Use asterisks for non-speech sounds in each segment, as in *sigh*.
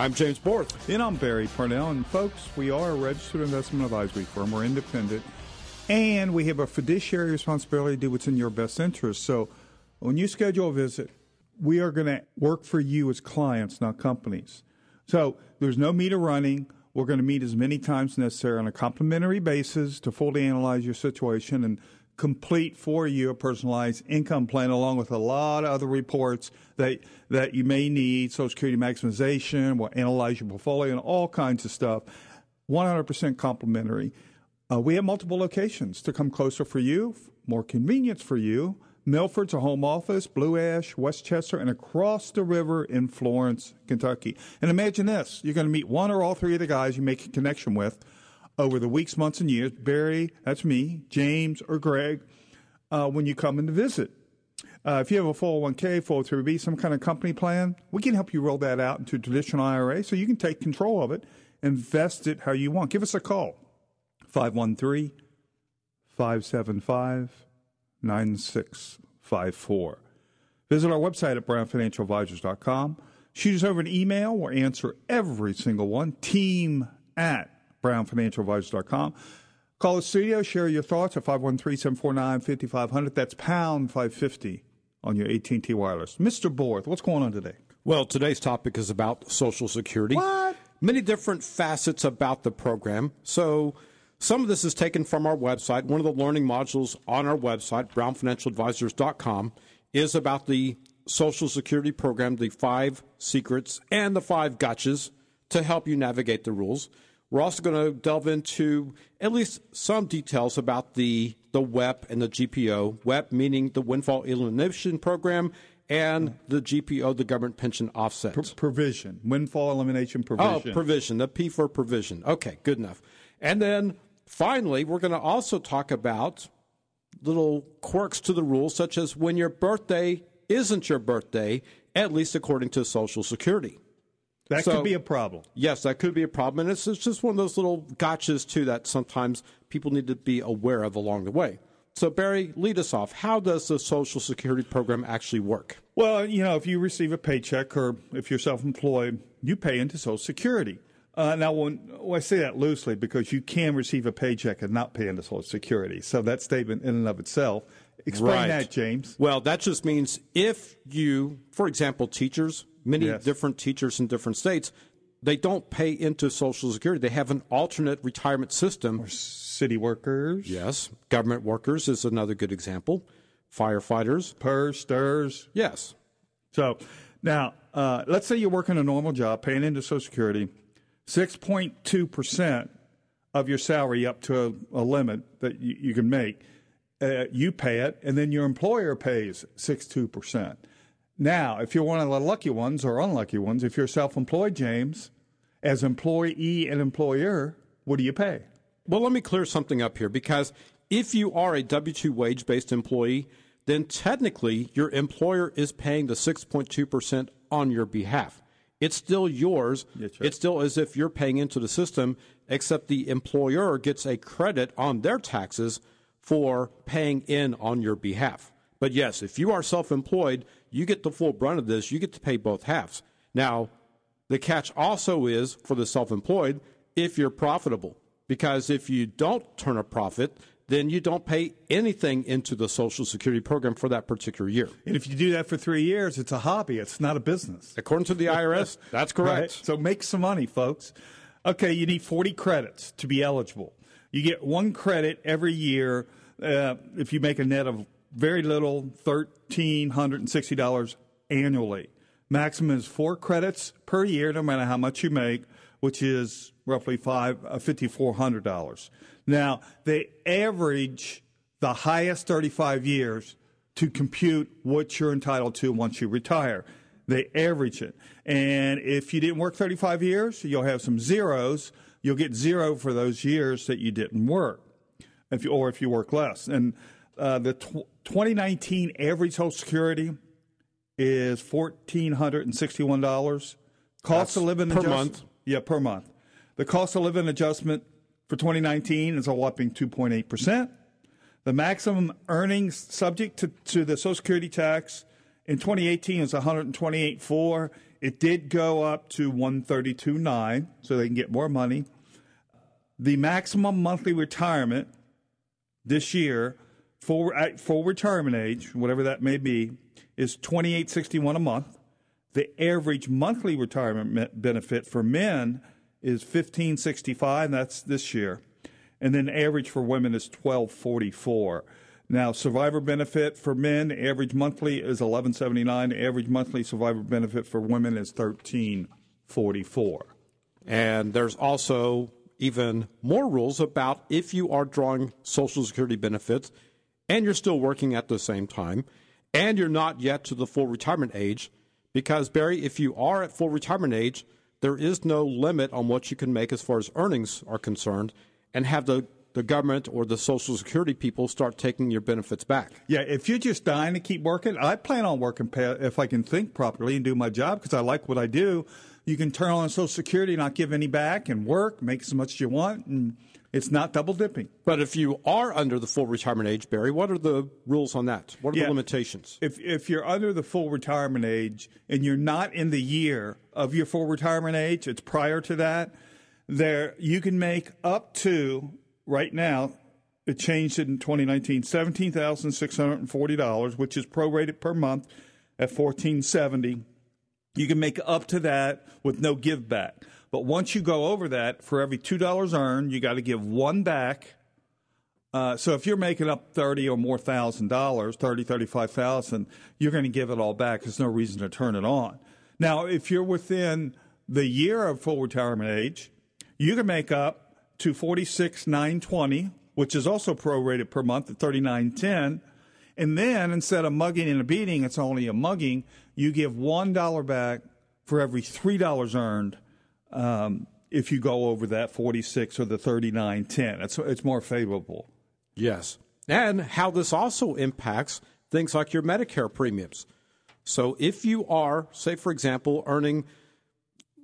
I'm James Borth. And I'm Barry Parnell. And folks, we are a registered investment advisory firm. We're independent. And we have a fiduciary responsibility to do what's in your best interest. So when you schedule a visit, we are going to work for you as clients, not companies. So there's no meter running. We're going to meet as many times necessary on a complimentary basis to fully analyze your situation and complete for you a personalized income plan along with a lot of other reports that that you may need social security maximization we'll analyze your portfolio and all kinds of stuff 100% complimentary uh, we have multiple locations to come closer for you more convenience for you milford's a home office blue ash westchester and across the river in florence kentucky and imagine this you're going to meet one or all three of the guys you make a connection with over the weeks, months, and years. Barry, that's me, James, or Greg, uh, when you come in to visit. Uh, if you have a 401k, 403b, some kind of company plan, we can help you roll that out into a traditional IRA so you can take control of it, invest it how you want. Give us a call 513 575 9654. Visit our website at brownfinancialadvisors.com. Shoot us over an email. We'll answer every single one. Team at brownfinancialadvisors.com. Call the studio, share your thoughts at 513-749-5500. That's pound 550 on your AT&T wireless. Mr. Borth, what's going on today? Well, today's topic is about Social Security. What? Many different facets about the program. So some of this is taken from our website. One of the learning modules on our website, brownfinancialadvisors.com, is about the Social Security program, the five secrets and the five gotchas to help you navigate the rules. We're also going to delve into at least some details about the the WEP and the GPO. WEP meaning the Windfall Elimination Program, and the GPO, the Government Pension Offset Pro- provision, windfall elimination oh, provision. Oh, provision. The P for provision. Okay, good enough. And then finally, we're going to also talk about little quirks to the rules, such as when your birthday isn't your birthday, at least according to Social Security. That so, could be a problem. Yes, that could be a problem. And it's, it's just one of those little gotchas, too, that sometimes people need to be aware of along the way. So, Barry, lead us off. How does the Social Security program actually work? Well, you know, if you receive a paycheck or if you're self employed, you pay into Social Security. Uh, now, when, well, I say that loosely because you can receive a paycheck and not pay into Social Security. So, that statement in and of itself. Explain right. that, James. Well, that just means if you, for example, teachers, many yes. different teachers in different states, they don't pay into Social Security. They have an alternate retirement system. Or city workers. Yes. Government workers is another good example. Firefighters. PERS, STRS. Yes. So now, uh, let's say you're working a normal job, paying into Social Security, 6.2% of your salary up to a, a limit that you, you can make. Uh, you pay it, and then your employer pays 6.2%. Now, if you're one of the lucky ones or unlucky ones, if you're self employed, James, as employee and employer, what do you pay? Well, let me clear something up here because if you are a W 2 wage based employee, then technically your employer is paying the 6.2% on your behalf. It's still yours. Right. It's still as if you're paying into the system, except the employer gets a credit on their taxes for paying in on your behalf. But yes, if you are self employed, you get the full brunt of this. You get to pay both halves. Now, the catch also is for the self employed if you're profitable. Because if you don't turn a profit, then you don't pay anything into the Social Security program for that particular year. And if you do that for three years, it's a hobby, it's not a business. According to the IRS, *laughs* that's correct. Right? So make some money, folks. Okay, you need 40 credits to be eligible. You get one credit every year uh, if you make a net of very little, $1,360 annually. Maximum is four credits per year, no matter how much you make, which is roughly five, uh, $5,400. Now, they average the highest 35 years to compute what you're entitled to once you retire. They average it. And if you didn't work 35 years, you'll have some zeros. You'll get zero for those years that you didn't work, if you, or if you work less. And uh, the tw- 2019 average Social Security is $1,461. Cost That's of living per adjustment. month? Yeah, per month. The cost of living adjustment for 2019 is a whopping 2.8%. The maximum earnings subject to, to the Social Security tax in 2018 is 128.4. It did go up to 132.9, so they can get more money. The maximum monthly retirement this year for at full retirement age, whatever that may be, is 28.61 a month. The average monthly retirement benefit for men is 15.65, that's this year. And then average for women is 12.44. Now, survivor benefit for men, average monthly is 11.79. Average monthly survivor benefit for women is 13.44. And there's also even more rules about if you are drawing Social Security benefits and you're still working at the same time and you're not yet to the full retirement age. Because, Barry, if you are at full retirement age, there is no limit on what you can make as far as earnings are concerned and have the, the government or the Social Security people start taking your benefits back. Yeah, if you're just dying to keep working, I plan on working if I can think properly and do my job because I like what I do. You can turn on Social Security, not give any back, and work, make as much as you want, and it's not double dipping. But if you are under the full retirement age, Barry, what are the rules on that? What are Yeah. the limitations? If if you're under the full retirement age and you're not in the year of your full retirement age, it's prior to that, there you can make up to right now it changed it in 2019 $17,640 which is prorated per month at 1470 you can make up to that with no give back but once you go over that for every $2 earned you got to give one back uh, so if you're making up thirty or more thousand dollars, thirty, thirty-five thousand, you're going to give it all back. There's no reason to turn it on. Now, if you're within the year of full retirement age, you can make up to forty-six nine twenty, which is also prorated per month at thirty-nine ten. And then instead of mugging and a beating, it's only a mugging. You give one dollar back for every three dollars earned. Um, if you go over that 46 or the 3910, it's, it's more favorable. Yes. And how this also impacts things like your Medicare premiums. So if you are, say, for example, earning,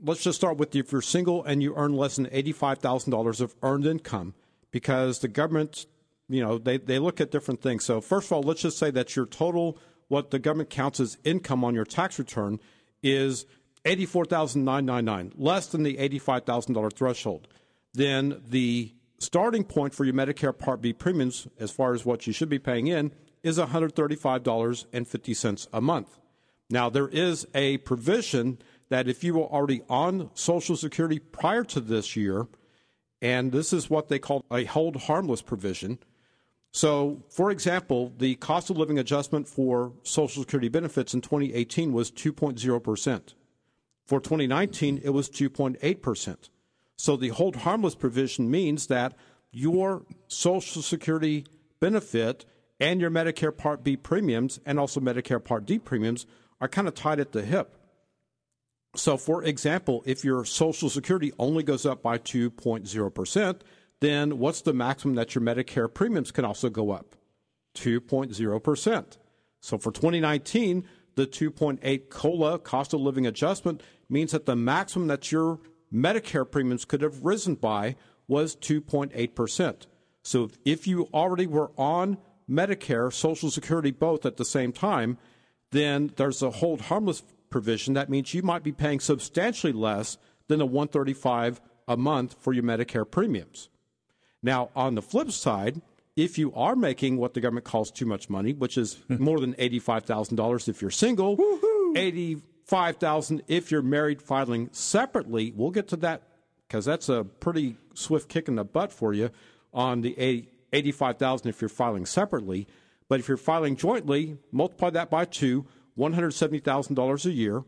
let's just start with if you're single and you earn less than $85,000 of earned income, because the government, you know, they, they look at different things. So, first of all, let's just say that your total, what the government counts as income on your tax return, is $84,999, less than the $85,000 threshold. Then the starting point for your Medicare Part B premiums, as far as what you should be paying in, is $135.50 a month. Now, there is a provision that if you were already on Social Security prior to this year, and this is what they call a hold harmless provision. So, for example, the cost of living adjustment for Social Security benefits in 2018 was 2.0%. For 2019, it was 2.8%. So the hold harmless provision means that your Social Security benefit and your Medicare Part B premiums and also Medicare Part D premiums are kind of tied at the hip. So, for example, if your Social Security only goes up by 2.0%, then what's the maximum that your Medicare premiums can also go up? 2.0%. So for 2019, the 2.8 COLA cost of living adjustment means that the maximum that your Medicare premiums could have risen by was 2.8%. So if you already were on Medicare, Social Security both at the same time, then there's a hold harmless provision. That means you might be paying substantially less than the 135 a month for your Medicare premiums. Now, on the flip side, if you are making what the government calls too much money, which is hmm. more than eighty-five thousand dollars if you're single, eighty-five thousand if you're married filing separately, we'll get to that because that's a pretty swift kick in the butt for you on the eighty-five thousand if you're filing separately. But if you're filing jointly, multiply that by two, one hundred seventy thousand dollars a year.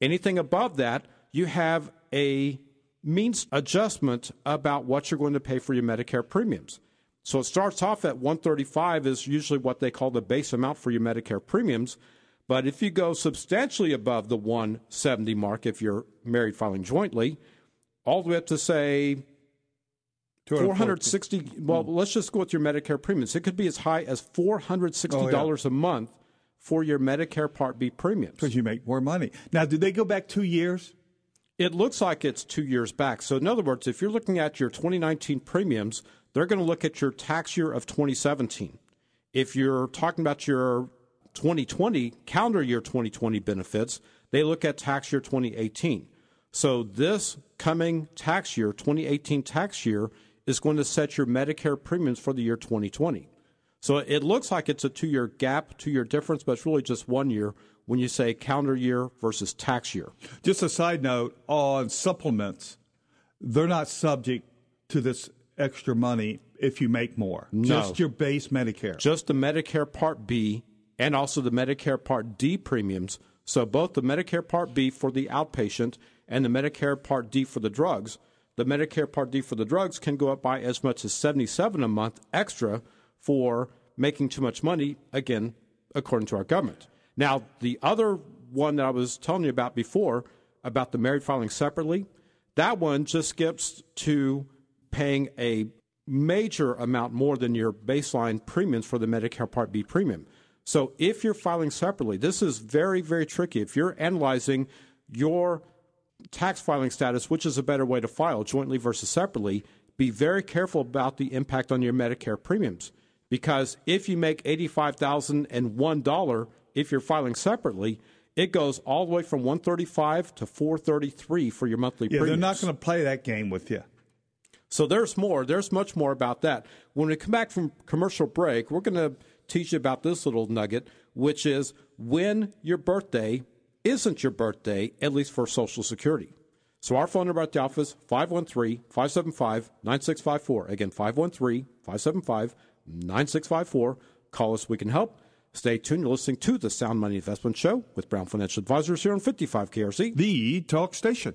Anything above that, you have a means adjustment about what you're going to pay for your Medicare premiums. So it starts off at 135 is usually what they call the base amount for your Medicare premiums, But if you go substantially above the 170 mark, if you're married filing jointly, all the way up to say 460 well hmm. let's just go with your medicare premiums it could be as high as $460 Oh, yeah. a month for your medicare part b premiums because you make more money. Now, did they go back two years? it looks like it's two years back so in other words if you're looking at your 2019 premiums they're going to look at your tax year of 2017 if you're talking about your 2020 calendar year 2020 benefits they look at tax year 2018 so this coming tax year 2018 tax year is going to set your medicare premiums for the year 2020 so it looks like it's a two year gap two year difference but it's really just one year when you say calendar year versus tax year. Just a side note on supplements, they're not subject to this extra money if you make more. No. Just your base Medicare. just the Medicare Part B and also the Medicare Part D premiums. So both the Medicare Part B for the outpatient and the Medicare Part D for the drugs. The Medicare Part D for the drugs can go up by as much as 77 a month extra for making too much money again according to our government. Now, the other one that I was telling you about before about the married filing separately, that one just skips to paying a major amount more than your baseline premiums for the Medicare Part B premium. So if you're filing separately, this is very, very tricky. If you're analyzing your tax filing status, which is a better way to file, jointly versus separately, be very careful about the impact on your Medicare premiums. Because if you make $85,001 if you're filing separately, it goes all the way from 135 to 433 for your monthly yeah, premiums. they're not going to play that game with you. So there's more. There's much more about that. When we come back from commercial break, we're going to teach you about this little nugget, which is when your birthday isn't your birthday, at least for Social Security. So our phone number at the office, 513-575-9654. Again, 513-575-9654. Call us. We can help. Stay tuned. You're listening to the Sound Money Investment Show with Brown Financial Advisors here on 55 KRC. The talk station.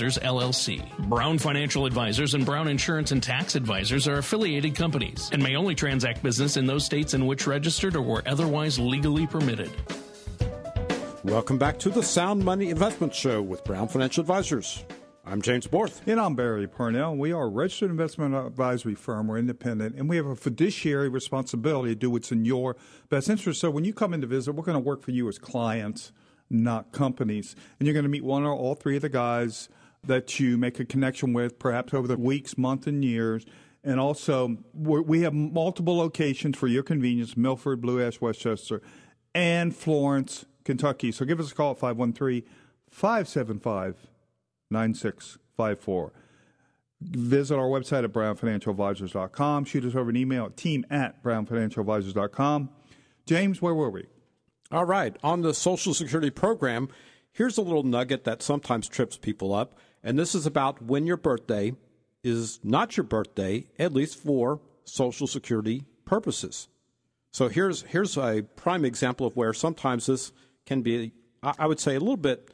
LLC. Brown Financial Advisors and Brown Insurance and Tax Advisors are affiliated companies and may only transact business in those states in which registered or were otherwise legally permitted. Welcome back to the Sound Money Investment Show with Brown Financial Advisors. I'm James Borth. And I'm Barry Parnell. We are a registered investment advisory firm. We're independent, and we have a fiduciary responsibility to do what's in your best interest. So when you come in to visit, we're going to work for you as clients, not companies. And you're going to meet one or all three of the guys that you make a connection with, perhaps over the weeks, months, and years. And also, we have multiple locations for your convenience Milford, Blue Ash, Westchester, and Florence, Kentucky. So give us a call at 513 575 9654. Visit our website at brownfinancialadvisors.com. Shoot us over an email at team at brownfinancialadvisors.com. James, where were we? All right. On the Social Security program, here's a little nugget that sometimes trips people up. And this is about when your birthday is not your birthday, at least for Social Security purposes. So here's here's a prime example of where sometimes this can be, I would say, a little bit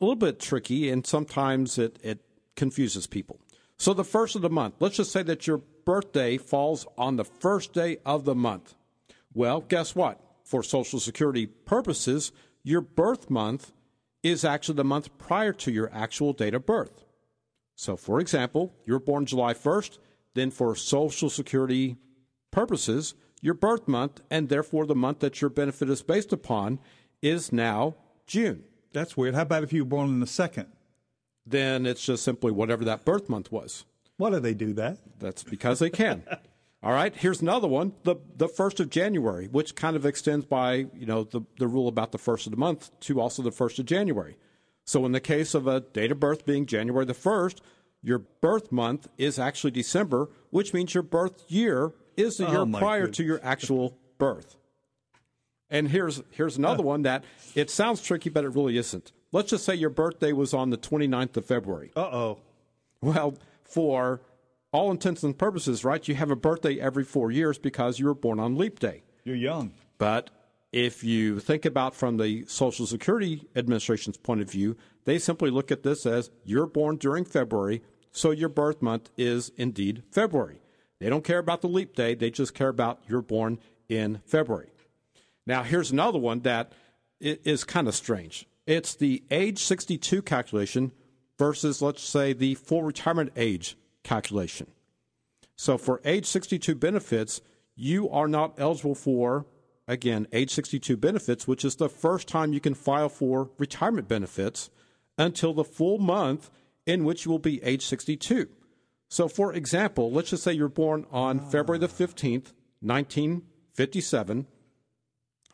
a little bit tricky, and sometimes it, it confuses people. So the first of the month, let's just say that your birthday falls on the first day of the month. Well, guess what? For Social Security purposes, your birth month is actually the month prior to your actual date of birth. So, for example, you're born July 1st, then for Social Security purposes, your birth month, and therefore the month that your benefit is based upon, is now June. That's weird. How about if you were born in the second? Then it's just simply whatever that birth month was. Why do they do that? That's because they can. *laughs* All right, here's another one, the the first of January, which kind of extends by, you know, the, the rule about the first of the month to also the first of January. So in the case of a date of birth being January the first, your birth month is actually December, which means your birth year is the Oh, year prior goodness. to your actual birth. And here's here's another one that it sounds tricky, but it really isn't. Let's just say your birthday was on the 29th of February. Uh oh. Well, for all intents and purposes, right, you have a birthday every four years because you were born on leap day. You're young. But if you think about from the Social Security Administration's point of view, they simply look at this as you're born during February, so your birth month is indeed February. They don't care about the leap day, they just care about you're born in February. Now, here's another one that is kind of strange. It's the age 62 calculation versus, let's say, the full retirement age calculation. So for age 62 benefits, you are not eligible for, again, age 62 benefits, which is the first time you can file for retirement benefits until the full month in which you will be age 62. So, for example, let's just say you're born on ah. February the 15th, 1957.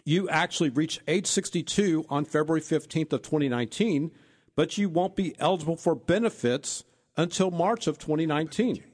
You actually reach age 62 on February 15th of 2019, but you won't be eligible for benefits until March of 2019.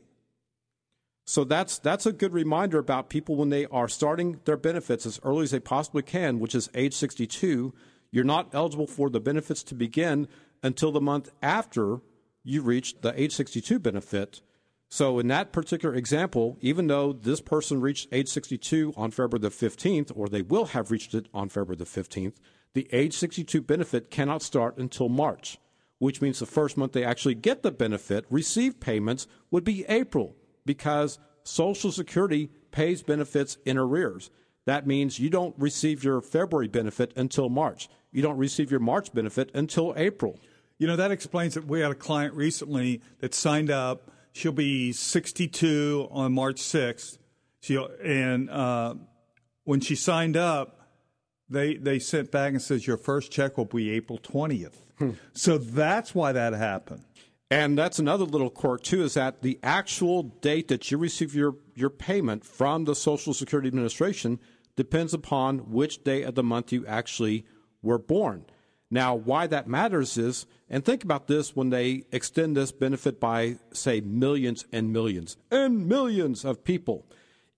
So that's that's a good reminder about people when they are starting their benefits as early as they possibly can, which is age 62. You're not eligible for the benefits to begin until the month after you reach the age 62 benefit. So in that particular example, even though this person reached age 62 on February the 15th, or they will have reached it on February the 15th, the age 62 benefit cannot start until March, which means the first month they actually get the benefit, receive payments, would be April, because Social Security pays benefits in arrears. That means you don't receive your February benefit until March. You don't receive your March benefit until April. You know, that explains it. We had a client recently that signed up she'll be 62 on March 6th. She and uh, when she signed up, they they sent back and says your first check will be April 20th. Hmm. So that's why that happened. And that's another little quirk too is that the actual date that you receive your your payment from the Social Security Administration depends upon which day of the month you actually were born. Now, why that matters is, and think about this when they extend this benefit by, say, millions and millions and millions of people.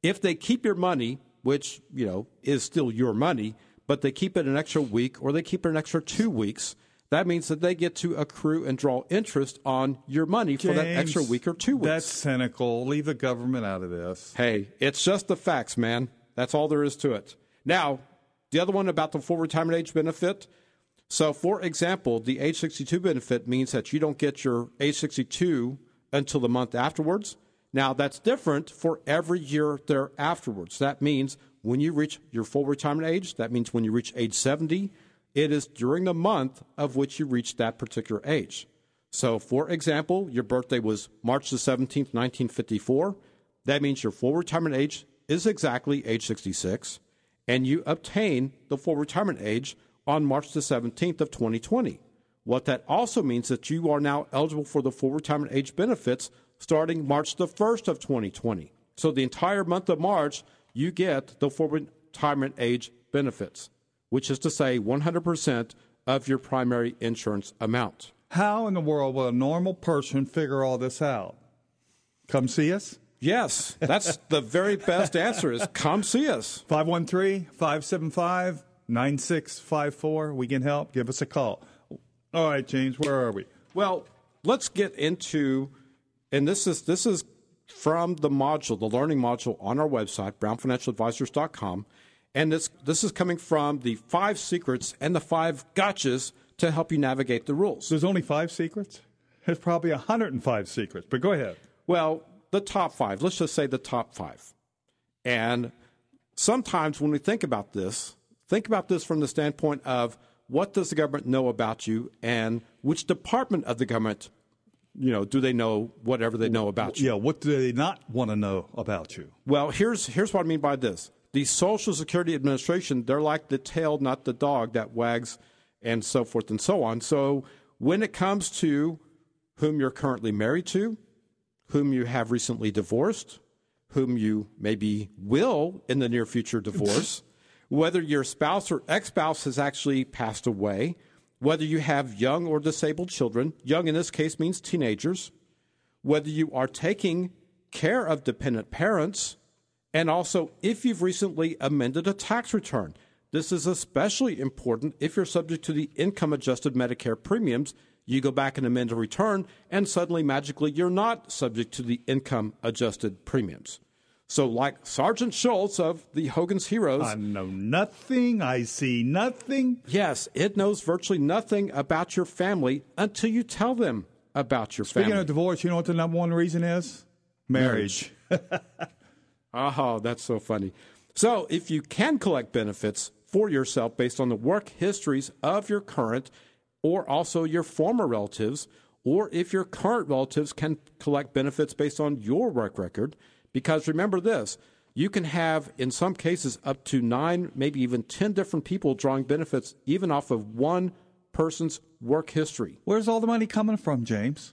If they keep your money, which, you know, is still your money, but they keep it an extra week or they keep it an extra two weeks, that means that they get to accrue and draw interest on your money James, for that extra week or two weeks. That's cynical. Leave the government out of this. Hey, it's just the facts, man. That's all there is to it. Now, the other one about the full retirement age benefit so, for example, the age 62 benefit means that you don't get your age 62 until the month afterwards. Now, that's different for every year there afterwards. That means when you reach your full retirement age, that means when you reach age 70, it is during the month of which you reach that particular age. So, for example, your birthday was March the 17th, 1954. That means your full retirement age is exactly age 66, and you obtain the full retirement age on March the 17th of 2020. What that also means is that you are now eligible for the full retirement age benefits starting March the 1st of 2020. So the entire month of March, you get the full retirement age benefits, which is to say 100% of your primary insurance amount. How in the world will a normal person figure all this out? Come see us? Yes, that's *laughs* the very best answer is come see us. 513 575 9654. We can help. Give us a call. All right, James, where are we? Well, let's get into, and this is this is from the module, the learning module on our website, brownfinancialadvisors.com. And this, this is coming from the five secrets and the five gotchas to help you navigate the rules. There's only five secrets? There's probably 105 secrets, but go ahead. Well, the top five, let's just say the top five. And sometimes when we think about this, Think about this from the standpoint of what does the government know about you and which department of the government you know do they know whatever they know about you? Yeah what do they not want to know about you? Well here's here's what i mean by this. The social security administration they're like the tail not the dog that wags and so forth and so on. So when it comes to whom you're currently married to whom you have recently divorced whom you maybe will in the near future divorce *laughs* whether your spouse or ex spouse has actually passed away, whether you have young or disabled children, young in this case means teenagers, whether you are taking care of dependent parents, and also if you've recently amended a tax return. this is especially important if you're subject to the income adjusted Medicare premiums. You go back and amend a return, and suddenly, magically, you're not subject to the income adjusted premiums. So, like Sergeant Schultz of the Hogan's Heroes, I know nothing. I see nothing. yes, it knows virtually nothing about your family until you tell them about your Speaking family. Speaking of divorce, you know what the number one reason is? Marriage. *laughs* Oh, that's so funny. So, if you can collect benefits for yourself based on the work histories of your current or also your former relatives, or if your current relatives can collect benefits based on your work record, because remember this, you can have, in some cases, up to nine, maybe even 10 different people drawing benefits even off of one person's work history. Where's all the money coming from, James?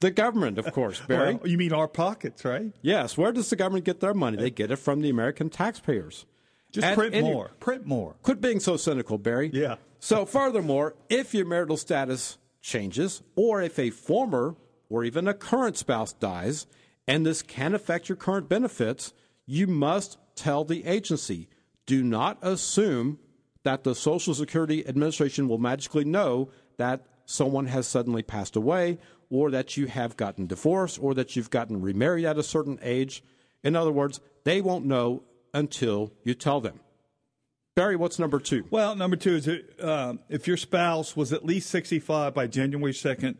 The government, of course, *laughs* Barry. Well, you mean our pockets, right? yes, where does the government get their money? They get it from the American taxpayers. Just And print any- more. Print more. Quit being so cynical, Barry. Yeah. So, furthermore, if your marital status changes, or if a former or even a current spouse dies, and this can affect your current benefits, you must tell the agency. Do not assume that the Social Security Administration will magically know that someone has suddenly passed away, or that you have gotten divorced, or that you've gotten remarried at a certain age. In other words, they won't know until you tell them. Barry, what's number two? Well, number two is uh, if your spouse was at least 65 by January 2nd,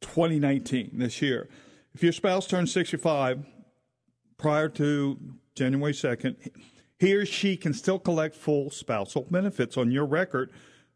2019, this year. If your spouse turns 65 prior to January 2nd, he or she can still collect full spousal benefits on your record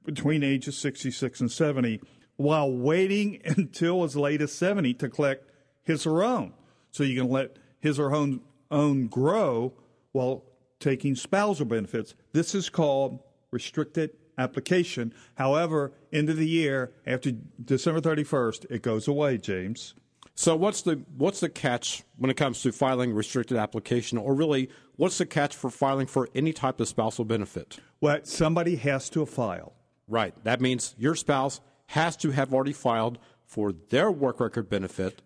between ages 66 and 70 while waiting *laughs* until as late as 70 to collect his or her own. So you can let his or her own, grow while taking spousal benefits. This is called restricted application. However, end of the year, after December 31st, it goes away, James. So what's the what's the catch when it comes to filing restricted application, or really, what's the catch for filing for any type of spousal benefit? Well, somebody has to file. Right. That means your spouse has to have already filed for their work record benefit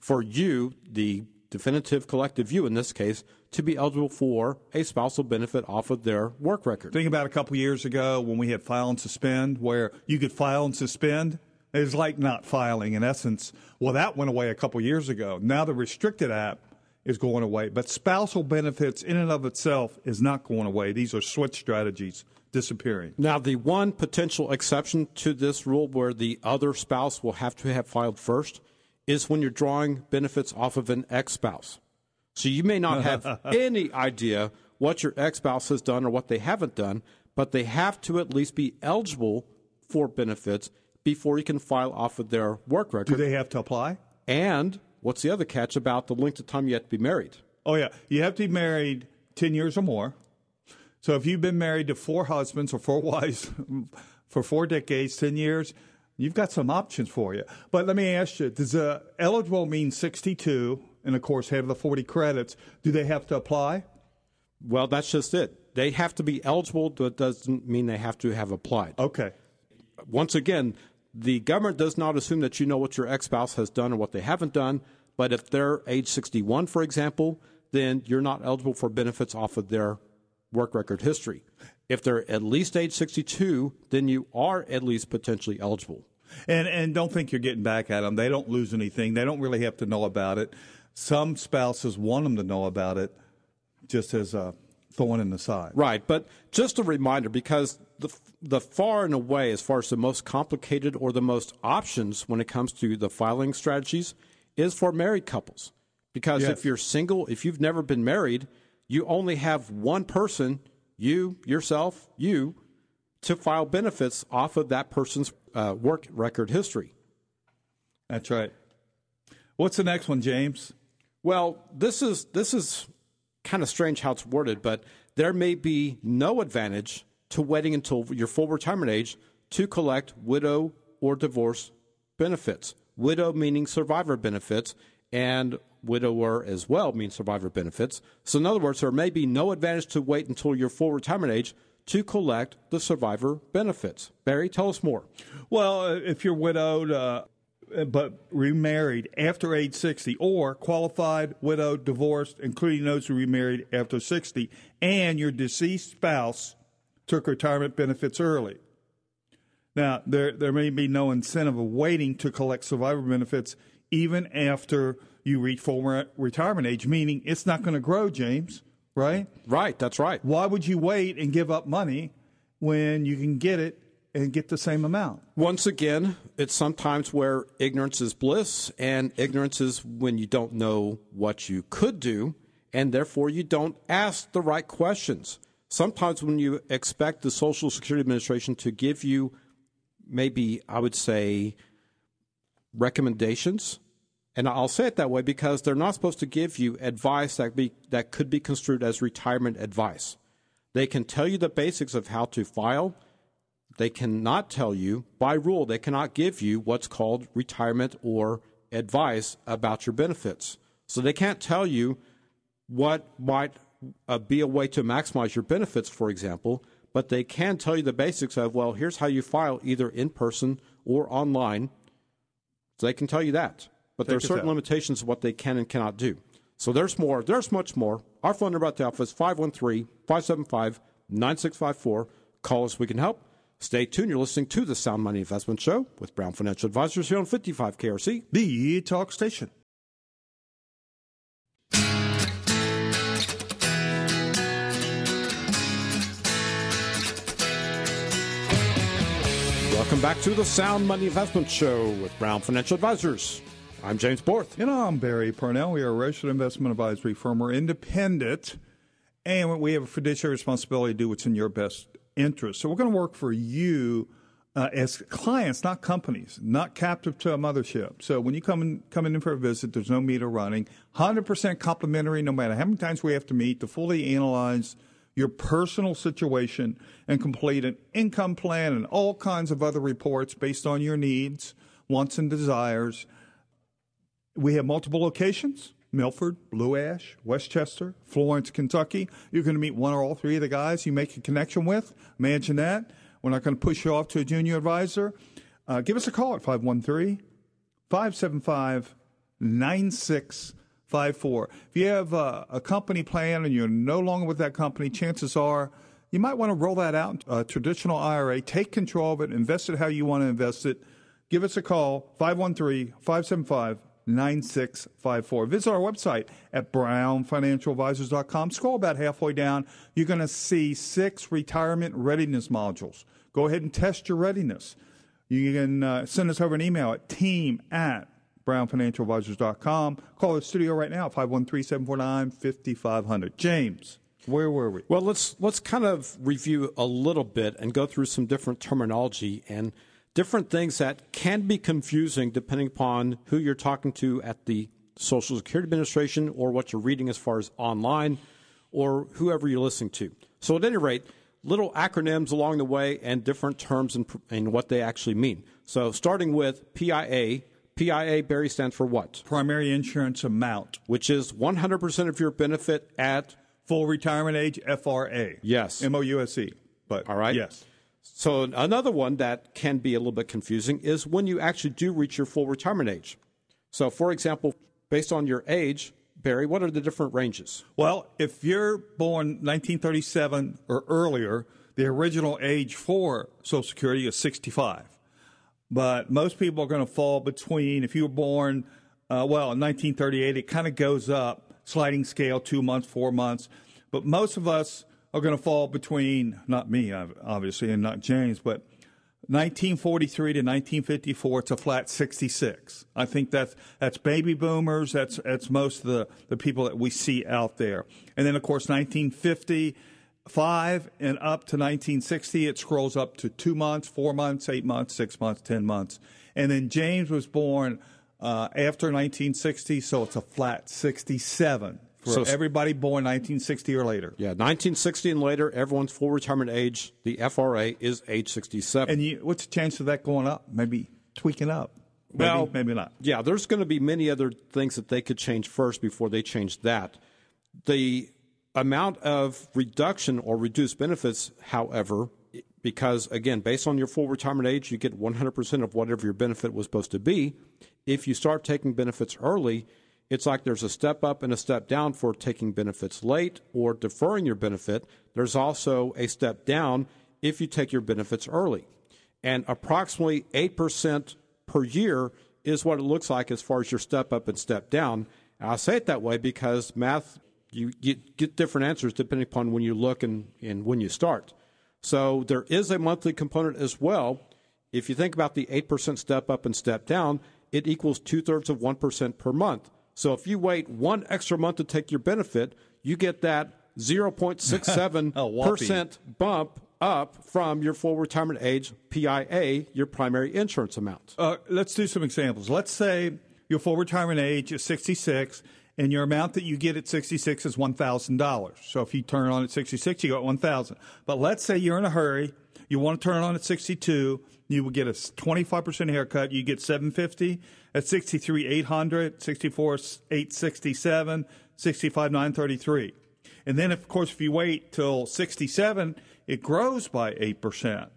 for you, the definitive collective you in this case, to be eligible for a spousal benefit off of their work record. Think about a couple years ago when we had file and suspend, where you could file and suspend. It was like not filing in essence. Well, that went away a couple years ago. Now the restricted app is going away, but spousal benefits in and of itself is not going away. These are switch strategies disappearing. Now, the one potential exception to this rule where the other spouse will have to have filed first is when you're drawing benefits off of an ex spouse. So you may not have *laughs* any idea what your ex spouse has done or what they haven't done, but they have to at least be eligible for benefits before you can file off of their work record. Do they have to apply? and what's the other catch about the length of time you have to be married? Oh, yeah. You have to be married 10 years or more. So if you've been married to four husbands or four *laughs* wives for four decades, 10 years, you've got some options for you. But let me ask you does uh, eligible mean 62 and, of course, have the 40 credits? Do they have to apply? Well, that's just it. They have to be eligible, but doesn't mean they have to have applied. Okay. once again, the government does not assume that you know what your ex spouse has done or what they haven't done. But if they're age 61, for example, then you're not eligible for benefits off of their work record history. If they're at least age 62, then you are at least potentially eligible. And and don't think you're getting back at them. They don't lose anything. They don't really have to know about it. Some spouses want them to know about it, just as a thorn in the side. Right, but just a reminder because the the far and away as far as the most complicated or the most options when it comes to the filing strategies is for married couples. Because Yes. if you're single, if you've never been married, you only have one person, you yourself, you to file benefits off of that person's uh, work record history. That's right. What's the next one, James? Well, this is this is kind of strange how it's worded, but there may be no advantage to waiting until your full retirement age to collect widow or divorce benefits. Widow meaning survivor benefits, and widower as well means survivor benefits. So, in other words, there may be no advantage to wait until your full retirement age to collect the survivor benefits. Barry, tell us more. Well, uh, if you're widowed uh, but remarried after age 60, or qualified, widowed, divorced, including those who remarried after 60, and your deceased spouse took retirement benefits early. Now, there, there may be no incentive of waiting to collect survivor benefits even after you reach full re- retirement age, meaning it's not going to grow, James, right? Right, that's right. Why would you wait and give up money when you can get it and get the same amount? Once again, it's sometimes where ignorance is bliss, and ignorance is when you don't know what you could do, and therefore you don't ask the right questions. Sometimes when you expect the Social Security Administration to give you maybe I would say recommendations. And I'll say it that way because they're not supposed to give you advice that be that could be construed as retirement advice. They can tell you the basics of how to file. They cannot tell you, by rule, they cannot give you what's called retirement or advice about your benefits. So they can't tell you what might uh, be a way to maximize your benefits, for example but they can tell you the basics of, well, here's how you file either in person or online. So they can tell you that. But Take there are certain out. limitations of what they can and cannot do. So there's more. There's much more. Our phone number at the office is 513 575 9654. Call us. We can help. Stay tuned. You're listening to the Sound Money Investment Show with Brown Financial Advisors here on 55 KRC, the talk station. Welcome back to the Sound Money Investment Show with Brown Financial Advisors. I'm James Borth. And I'm Barry Purnell. We are a registered investment advisory firm. We're independent, and we have a fiduciary responsibility to do what's in your best interest. So we're going to work for you uh, as clients, not companies, not captive to a mothership. So when you come in, coming in for a visit, there's no meter running. 100% complimentary, no matter how many times we have to meet to fully analyze – your personal situation and complete an income plan and all kinds of other reports based on your needs, wants, and desires. We have multiple locations Milford, Blue Ash, Westchester, Florence, Kentucky. You're going to meet one or all three of the guys you make a connection with. Imagine that. We're not going to push you off to a junior advisor. Uh, give us a call at 513 575 five four. If you have a, a, company plan and you're no longer with that company, chances are you might want to roll that out. A traditional IRA, take control of it, invest it how you want to invest it. Give us a call 513-575 9654. Visit our website at brownfinancialadvisors.com. Scroll about halfway down. You're going to see six retirement readiness modules. Go ahead and test your readiness. You can uh, send us over an email at team at brownfinancialadvisors.com. Call the studio right now, 513-749-5500. James, where were we? Well, let's let's kind of review a little bit and go through some different terminology and different things that can be confusing depending upon who you're talking to at the Social Security Administration or what you're reading as far as online or whoever you're listening to. So at any rate, little acronyms along the way and different terms and, and what they actually mean. So starting with PIA, PIA, Barry, stands for what? Primary insurance amount. Which is 100% of your benefit at full retirement age, FRA. Yes. M O U S E. But all right. Yes. So another one that can be a little bit confusing is when you actually do reach your full retirement age. So, for example, based on your age, Barry, what are the different ranges? Well, if you're born 1937 or earlier, the original age for Social Security is 65. But most people are going to fall between, if you were born, uh, well, in 1938, it kind of goes up, sliding scale, two months, four months. But most of us are going to fall between, not me, obviously, and not James, but 1943 to 1954, it's a flat 66. I think that's that's baby boomers. That's that's most of the, the people that we see out there. And then, of course, 1950 five and up to 1960, it scrolls up to two months, four months, eight months, six months, 10 months. And then James was born uh, after 1960, so it's a flat 67 for so, everybody born 1960 or later. Yeah, 1960 and later, everyone's full retirement age, the FRA, is age 67. And you, what's the chance of that going up? Maybe tweaking up? Maybe, well, maybe not. Yeah, there's going to be many other things that they could change first before they change that. The amount of reduction or reduced benefits, however, because again, based on your full retirement age, you get 100% of whatever your benefit was supposed to be. If you start taking benefits early, it's like there's a step up and a step down for taking benefits late or deferring your benefit. there's also a step down if you take your benefits early. And approximately 8% per year is what it looks like as far as your step up and step down. And I say it that way because math, you get, get different answers depending upon when you look and, and when you start. So there is a monthly component as well. If you think about the 8% step up and step down, it equals two thirds of 1% per month. So if you wait one extra month to take your benefit, you get that 0.67% *laughs* bump up from your full retirement age PIA, your primary insurance amount. Uh, let's do some examples. Let's say your full retirement age is 66 and your amount that you get at 66 is $1,000. So if you turn it on at 66, you got 1,000. But let's say you're in a hurry, you want to turn it on at 62, you would get a 25% haircut, you get 750 at 63 800, 64 867, 65 933. And then, of course, if you wait till 67, it grows by 8%.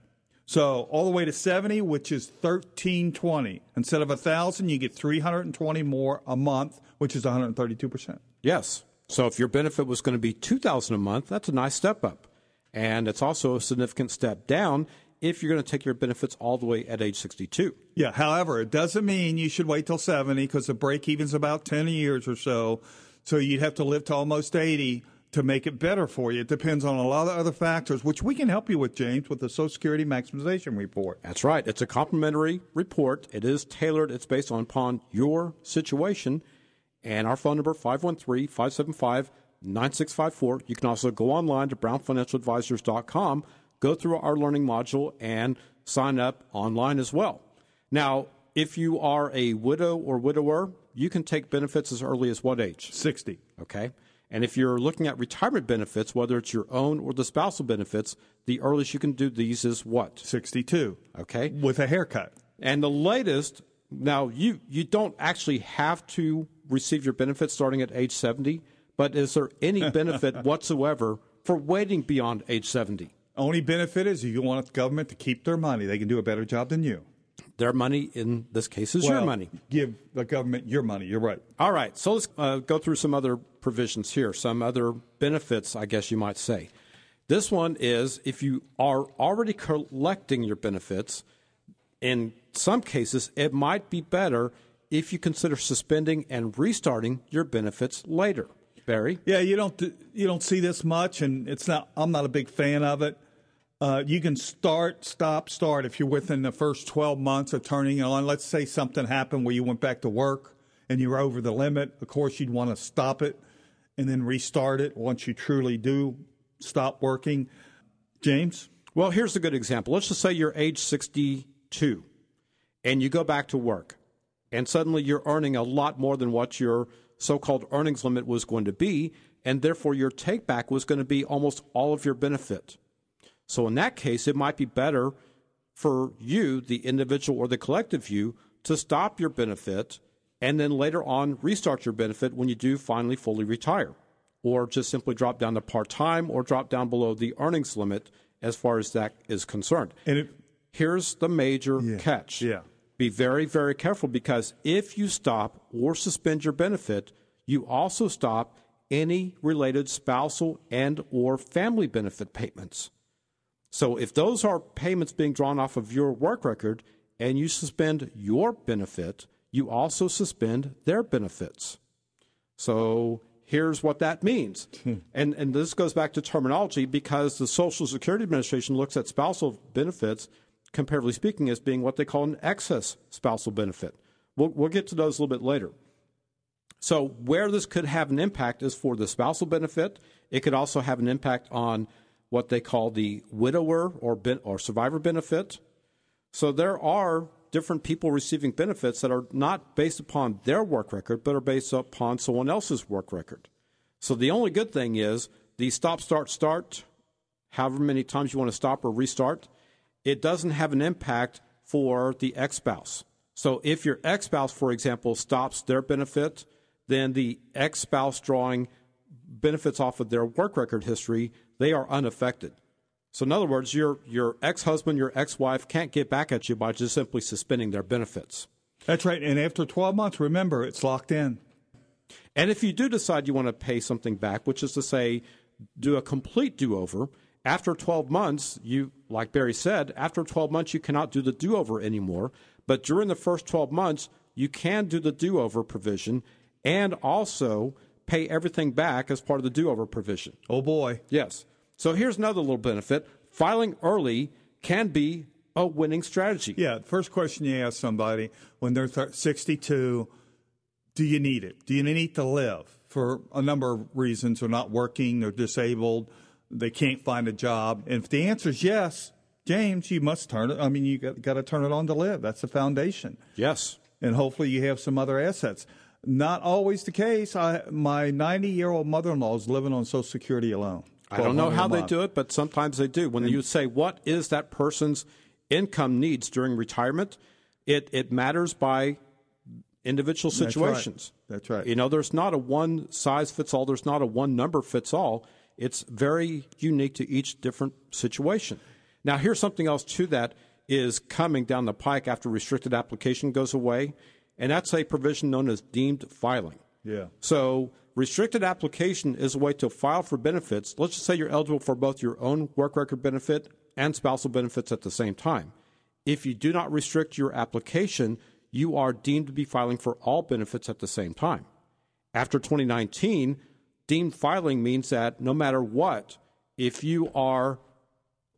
So all the way to 70, which is 1320. Instead of 1,000, you get 320 more a month, which is 132%. Yes. So if your benefit was going to be 2000 a month, that's a nice step up. And it's also a significant step down if you're going to take your benefits all the way at age 62. Yeah, however, it doesn't mean you should wait till 70 because the break even's about 10 years or so. So you'd have to live to almost 80 to make it better for you. It depends on a lot of other factors, which we can help you with, James, with the Social Security Maximization Report. That's right. It's a complimentary report. It is tailored. It's based on upon your situation. And our phone number, 513-575-9654. You can also go online to brownfinancialadvisors.com, go through our learning module, and sign up online as well. Now, if you are a widow or widower, you can take benefits as early as what age? 60. Okay. And if you're looking at retirement benefits, whether it's your own or the spousal benefits, the earliest you can do these is what? 62. Okay. With a haircut. And the latest, now you, you don't actually have to receive your benefits starting at age 70, but is there any *laughs* benefit whatsoever for waiting beyond age 70? Only benefit is you want the government to keep their money. They can do a better job than you. Their money, in this case, is well, your money. Give the government your money. You're right. All right. So let's uh, go through some other provisions here, some other benefits, I guess you might say. This one is if you are already collecting your benefits, in some cases, it might be better if you consider suspending and restarting your benefits later. Barry? Yeah, you don't you don't see this much, and it's not. I'm not a big fan of it. Uh, you can start, stop, start if you're within the first 12 months of turning on. Let's say something happened where you went back to work and you were over the limit. Of course, you'd want to stop it and then restart it once you truly do stop working. James? Well, here's a good example. Let's just say you're age 62 and you go back to work and suddenly you're earning a lot more than what your so called earnings limit was going to be, and therefore your take back was going to be almost all of your benefit. So in that case, it might be better for you, the individual or the collective you, to stop your benefit and then later on restart your benefit when you do finally fully retire. Or just simply drop down to part time or drop down below the earnings limit as far as that is concerned. And it, here's the major yeah, catch. Yeah. Be very, very careful because if you stop or suspend your benefit, you also stop any related spousal and or family benefit payments. So if those are payments being drawn off of your work record and you suspend your benefit, you also suspend their benefits. So here's what that means. Hmm. and, and this goes back to terminology because the Social Security Administration looks at spousal benefits, comparatively speaking, as being what they call an excess spousal benefit. We'll, we'll get to those a little bit later. So, where this could have an impact is for the spousal benefit. It could also have an impact on what they call the widower or, ben, or survivor benefit. So, there are different people receiving benefits that are not based upon their work record, but are based upon someone else's work record. So, the only good thing is the stop, start, start, however many times you want to stop or restart, it doesn't have an impact for the ex spouse. So, if your ex spouse, for example, stops their benefit, then the ex spouse drawing benefits off of their work record history, they are unaffected. So, in other words, your, your ex husband, your ex wife can't get back at you by just simply suspending their benefits. That's right. And after 12 months, remember, it's locked in. And if you do decide you want to pay something back, which is to say, do a complete do over. After 12 months, you, like Barry said, after 12 months, you cannot do the do over anymore. But during the first 12 months, you can do the do over provision and also pay everything back as part of the do over provision. Oh, boy. Yes. So here's another little benefit filing early can be a winning strategy. Yeah. First question you ask somebody when they're 62 do you need it? Do you need to live for a number of reasons? They're not working, they're disabled, they can't find a job. And if the answer is yes, James, you must turn it. I mean, you got, got to turn it on to live. That's the foundation. Yes. And hopefully you have some other assets. Not always the case. I, my 90 year old mother in law is living on Social Security alone. I don't know how they do it, but sometimes they do. When you say what is that person's income needs during retirement, it, it matters by individual That's right. situations. That's right. You know, there's not a one size fits all, there's not a one number fits all. It's very unique to each different situation. Now, here's something else to that is coming down the pike after restricted application goes away, and that's a provision known as deemed filing. Yeah. So, restricted application is a way to file for benefits. Let's just say you're eligible for both your own work record benefit and spousal benefits at the same time. If you do not restrict your application, you are deemed to be filing for all benefits at the same time. After 2019, deemed filing means that no matter what, if you are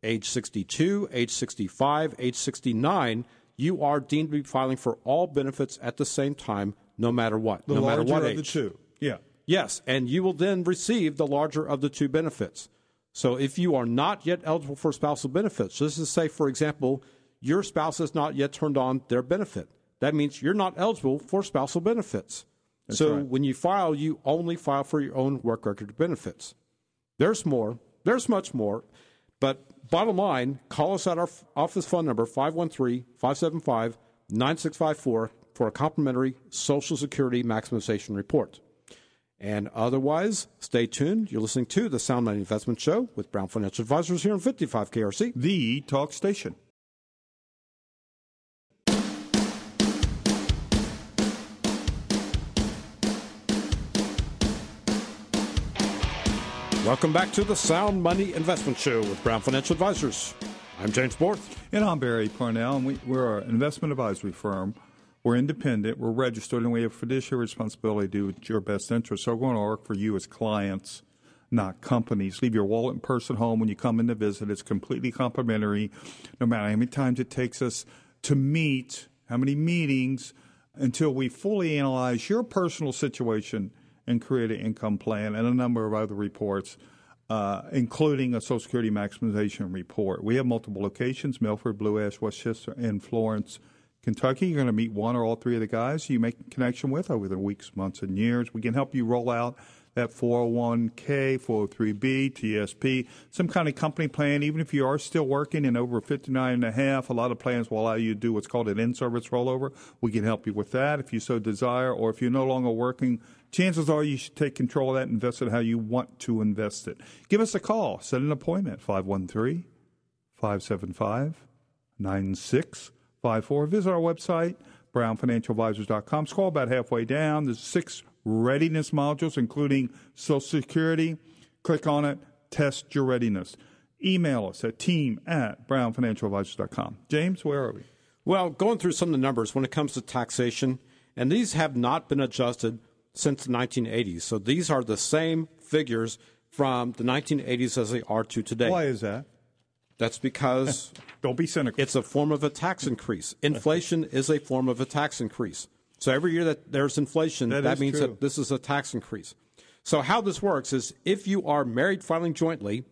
age 62, age 65, age 69, you are deemed to be filing for all benefits at the same time, no matter what, The no matter what of age. the two. Yeah. Yes, and you will then receive the larger of the two benefits. So if you are not yet eligible for spousal benefits, so this is say, for example, your spouse has not yet turned on their benefit. That means you're not eligible for spousal benefits. so right. when you file, you only file for your own work record benefits. There's more. There's much more. But bottom line, call us at our office phone number, 513 575 9654, for a complimentary Social Security maximization report. And otherwise, stay tuned. You're listening to the Sound Money Investment Show with Brown Financial Advisors here on 55 KRC. The talk station. Welcome back to the Sound Money Investment Show with Brown Financial Advisors. I'm James Borth. And I'm Barry Parnell, and we, we're an investment advisory firm. We're independent, we're registered, and we have fiduciary responsibility to do your best interest. So we're going to work for you as clients, not companies. Leave your wallet and purse at home when you come in to visit. It's completely complimentary, no matter how many times it takes us to meet, how many meetings, until we fully analyze your personal situation and create an income plan and a number of other reports uh, including a Social Security maximization report. We have multiple locations Milford, Blue Ash, Westchester, and Florence, Kentucky. You're going to meet one or all three of the guys you make connection with over the weeks, months, and years. We can help you roll out that 401k, 403b, TSP, some kind of company plan, even if you are still working and over 59 and a half. A lot of plans will allow you to do what's called an in-service rollover. We can help you with that if you so desire, or if you're no longer working, chances are you should take control of that and invest it how you want to invest it. Give us a call. Set an appointment, 513 575 9654. Visit our website, brownfinancialadvisors.com. Scroll about halfway down. There's six readiness modules, including Social Security. Click on it, test your readiness. Email us at team at brownfinancialadvisors.com. James, where are we? Well, going through some of the numbers when it comes to taxation, and these have not been adjusted since the 1980s. So these are the same figures from the 1980s as they are to today. Why is that? That's because *laughs* Don't be cynical. it's a form of a tax increase. Inflation is a form of a tax increase. So every year that there's inflation, That that, means true. that this is a tax increase. So how this works is if you are married filing jointly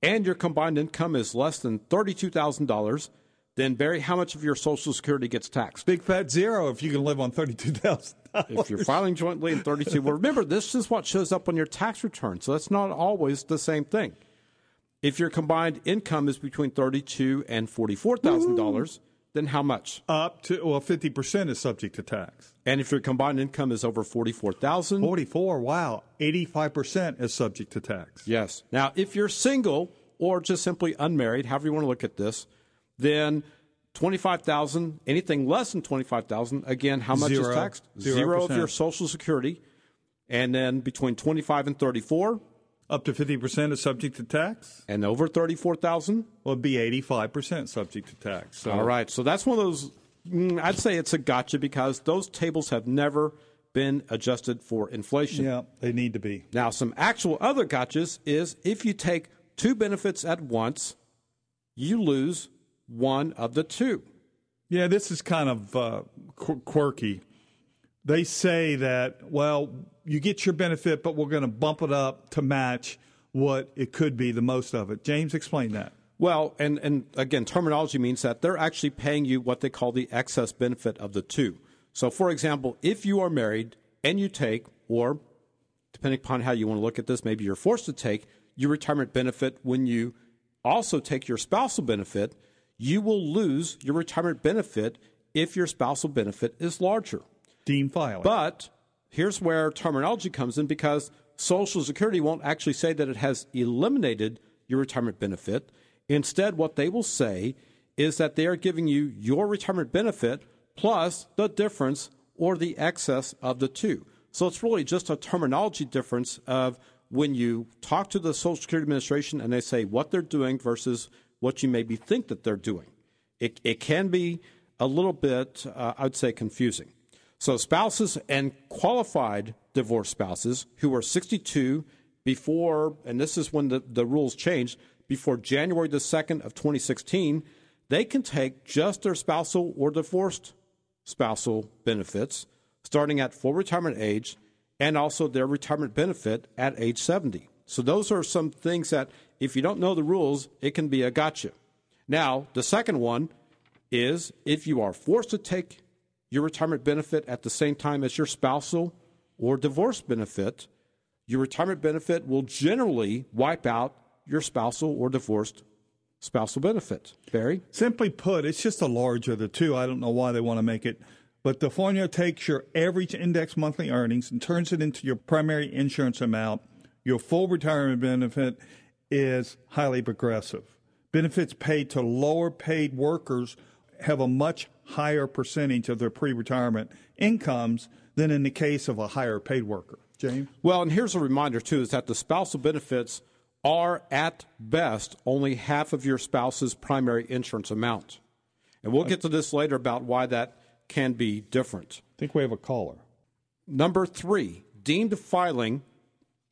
and your combined income is less than $32,000, then Barry, how much of your Social Security gets taxed? Big fat zero if you can live on $32,000. if you're filing jointly in 32 well remember this is what shows up on your tax return so that's not always the same thing if your combined income is between 32 and $44000 then how much Up to, well, 50% is subject to tax. and if your combined income is over 44000 44, wow. 85% is subject to tax. yes now if you're single or just simply unmarried however you want to look at this then 25000 anything less than 25000 again how much Zero. is taxed Zero zero of percent. your social security and then between 25 and 34 Up to 50% is subject to tax? And over 34,000? Well, it'd be 85% subject to tax. So. All right. So that's one of those, mm, I'd say it's a gotcha because those tables have never been adjusted for inflation. Yeah, they need to be. Now, some actual other gotchas is if you take two benefits at once, you lose one of the two. Yeah, this is kind of uh, qu- quirky. They say that, well, you get your benefit, but we're going to bump it up to match what it could be, the most of it. James, explain that. Well, and, and again, terminology means that they're actually paying you what they call the excess benefit of the two. So, for example, if you are married and you take, or depending upon how you want to look at this, maybe you're forced to take your retirement benefit when you also take your spousal benefit, you will lose your retirement benefit if your spousal benefit is larger. Deemed filing. But here's where terminology comes in because Social Security won't actually say that it has eliminated your retirement benefit. Instead, what they will say is that they are giving you your retirement benefit plus the difference or the excess of the two. So it's really just a terminology difference of when you talk to the Social Security Administration and they say what they're doing versus what you maybe think that they're doing. It, it can be a little bit, uh, I would say, confusing. So, spouses and qualified divorced spouses who are 62 before, and this is when the, the rules changed, before January the 2nd of 2016, they can take just their spousal or divorced spousal benefits starting at full retirement age and also their retirement benefit at age 70. So those are some things that if you don't know the rules, it can be a gotcha. Now, the second one is if you are forced to take your retirement benefit at the same time as your spousal or divorce benefit, your retirement benefit will generally wipe out your spousal or divorced spousal benefit. Barry? Simply put, it's just a larger of the two. I don't know why they want to make it but the formula takes your average index monthly earnings and turns it into your primary insurance amount. Your full retirement benefit is highly progressive. Benefits paid to lower paid workers have a much higher percentage of their pre retirement incomes than in the case of a higher paid worker. James? Well, and here's a reminder, too, is that the spousal benefits are at best only half of your spouse's primary insurance amount. And we'll get to this later about why that can be different. I think we have a caller. Number three, deemed filing.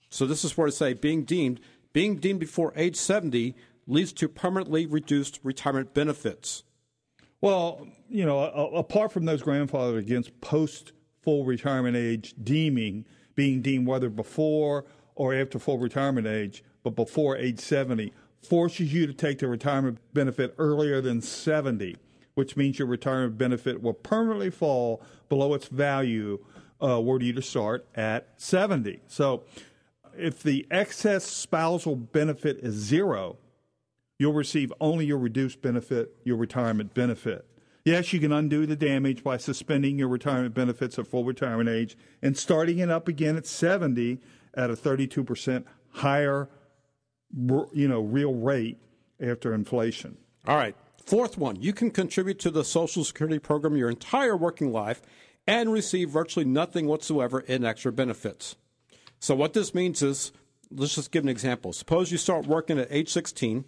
So this is where to say being deemed. Being deemed before age 70 leads to permanently reduced retirement benefits. Well, you know, apart from those grandfathered against post full retirement age deeming, being deemed whether before or after full retirement age, but before age 70, forces you to take the retirement benefit earlier than 70 which means your retirement benefit will permanently fall below its value uh, were you to start at 70. So if the excess spousal benefit is zero, you'll receive only your reduced benefit, your retirement benefit. Yes, you can undo the damage by suspending your retirement benefits at full retirement age and starting it up again at 70 at a 32% higher you know real rate after inflation. All right. Fourth one, you can contribute to the Social Security program your entire working life and receive virtually nothing whatsoever in extra benefits. So, what this means is, let's just give an example. Suppose you start working at age 16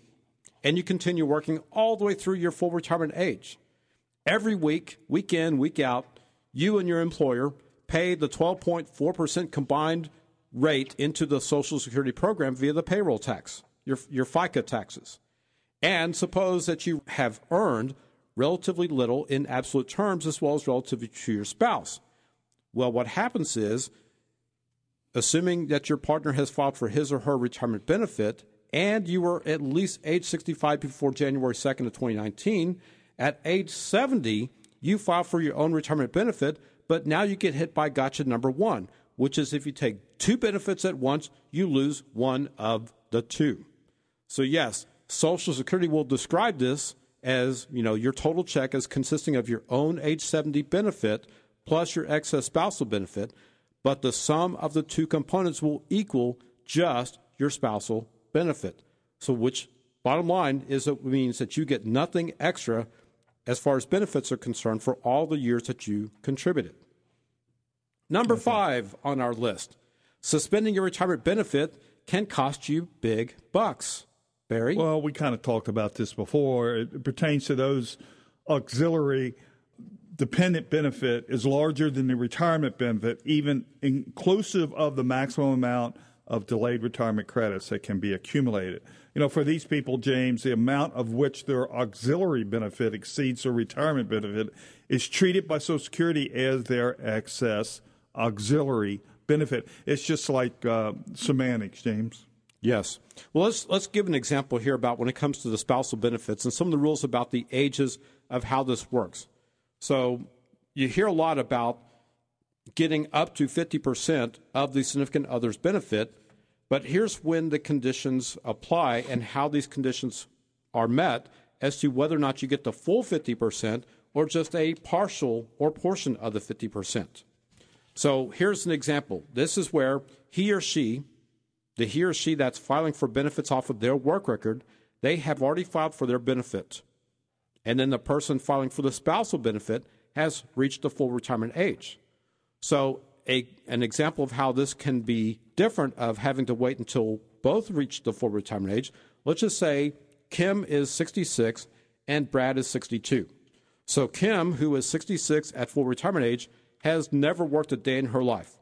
and you continue working all the way through your full retirement age. Every week, week in, week out, you and your employer pay the 12.4% combined rate into the Social Security program via the payroll tax, your, your FICA taxes. And suppose that you have earned relatively little in absolute terms as well as relative to your spouse. Well, what happens is, assuming that your partner has filed for his or her retirement benefit and you were at least age 65 before January 2nd of 2019, at age 70, you file for your own retirement benefit, but now you get hit by gotcha number one, which is if you take two benefits at once, you lose one of the two. So, yes, Social Security will describe this as, you know, your total check as consisting of your own age 70 benefit plus your excess spousal benefit, but the sum of the two components will equal just your spousal benefit. So which bottom line is it means that you get nothing extra as far as benefits are concerned for all the years that you contributed. Number 5 on our list. Suspending your retirement benefit can cost you big bucks. Barry? Well, we kind of talked about this before. It pertains to those auxiliary dependent benefit is larger than the retirement benefit, even inclusive of the maximum amount of delayed retirement credits that can be accumulated. You know, for these people, James, the amount of which their auxiliary benefit exceeds their retirement benefit is treated by Social Security as their excess auxiliary benefit. It's just like uh, semantics, James. Yes. Well, let's let's give an example here about when it comes to the spousal benefits and some of the rules about the ages of how this works. So you hear a lot about getting up to 50% of the significant other's benefit, but here's when the conditions apply and how these conditions are met as to whether or not you get the full 50% or just a partial or portion of the 50%. So here's an example. This is where he or she, the he or she that's filing for benefits off of their work record, they have already filed for their benefit. And then the person filing for the spousal benefit has reached the full retirement age. So a, an example of how this can be different of having to wait until both reach the full retirement age. Let's just say Kim is 66 and Brad is 62. So Kim, who is 66 at full retirement age, has never worked a day in her life.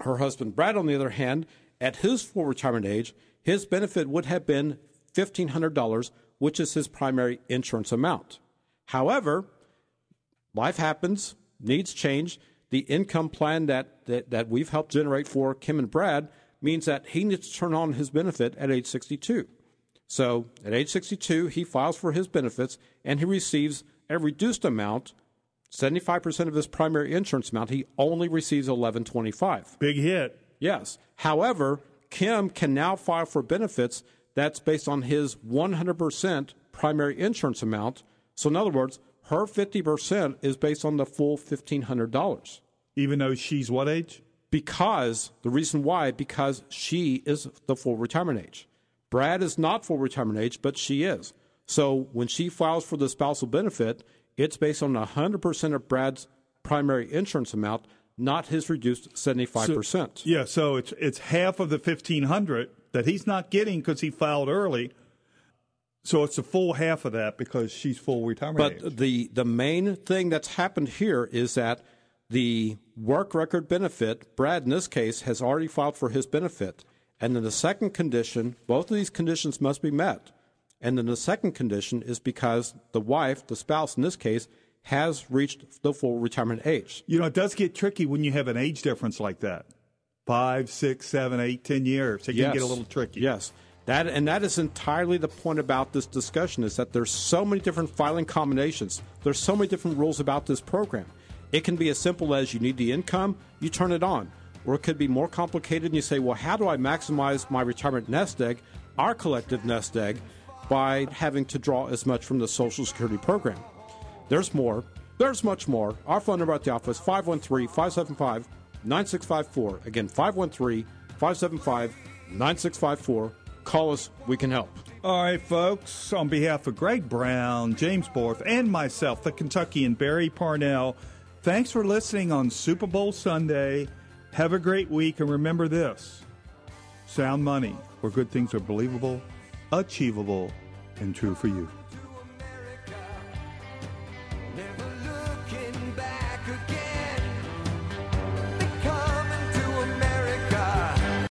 Her husband, Brad, on the other hand, at his full retirement age, his benefit would have been $1,500, which is his primary insurance amount. However, life happens, needs change. The income plan that, that, that we've helped generate for Kim and Brad means that he needs to turn on his benefit at age 62. So at age 62, he files for his benefits and he receives a reduced amount 75% of his primary insurance amount, he only receives 1125. Big hit. Yes. However, Kim can now file for benefits that's based on his 100% primary insurance amount. So in other words, her 50% is based on the full $1500. Even though she's what age? Because the reason why because she is the full retirement age. Brad is not full retirement age, but she is. So when she files for the spousal benefit, it's based on 100% of Brad's primary insurance amount, not his reduced 75%. So, yeah, so it's it's half of the 1500 that he's not getting because he filed early. So it's a full half of that because she's full retirement but age. the the main thing that's happened here is that the work record benefit, Brad in this case has already filed for his benefit. And then the second condition, both of these conditions must be met. And then the second condition is because the wife, the spouse in this case, has reached the full retirement age. You know, it does get tricky when you have an age difference like that five, six, seven, eight, ten years. It can get a little tricky. Yes. That, and that is entirely the point about this discussion is that there's so many different filing combinations. There's so many different rules about this program. It can be as simple as you need the income, you turn it on. Or it could be more complicated and you say, well, how do I maximize my retirement nest egg, our collective nest egg? by having to draw as much from the Social Security program. There's more. There's much more. Our phone number at the office 513 575 9654. Again, 513 575 9654. Call us. We can help. All right, folks. On behalf of Greg Brown, James Borth, and myself, the Kentuckian Barry Parnell, thanks for listening on Super Bowl Sunday. Have a great week, and remember this sound money, where good things are believable achievable, and true for you.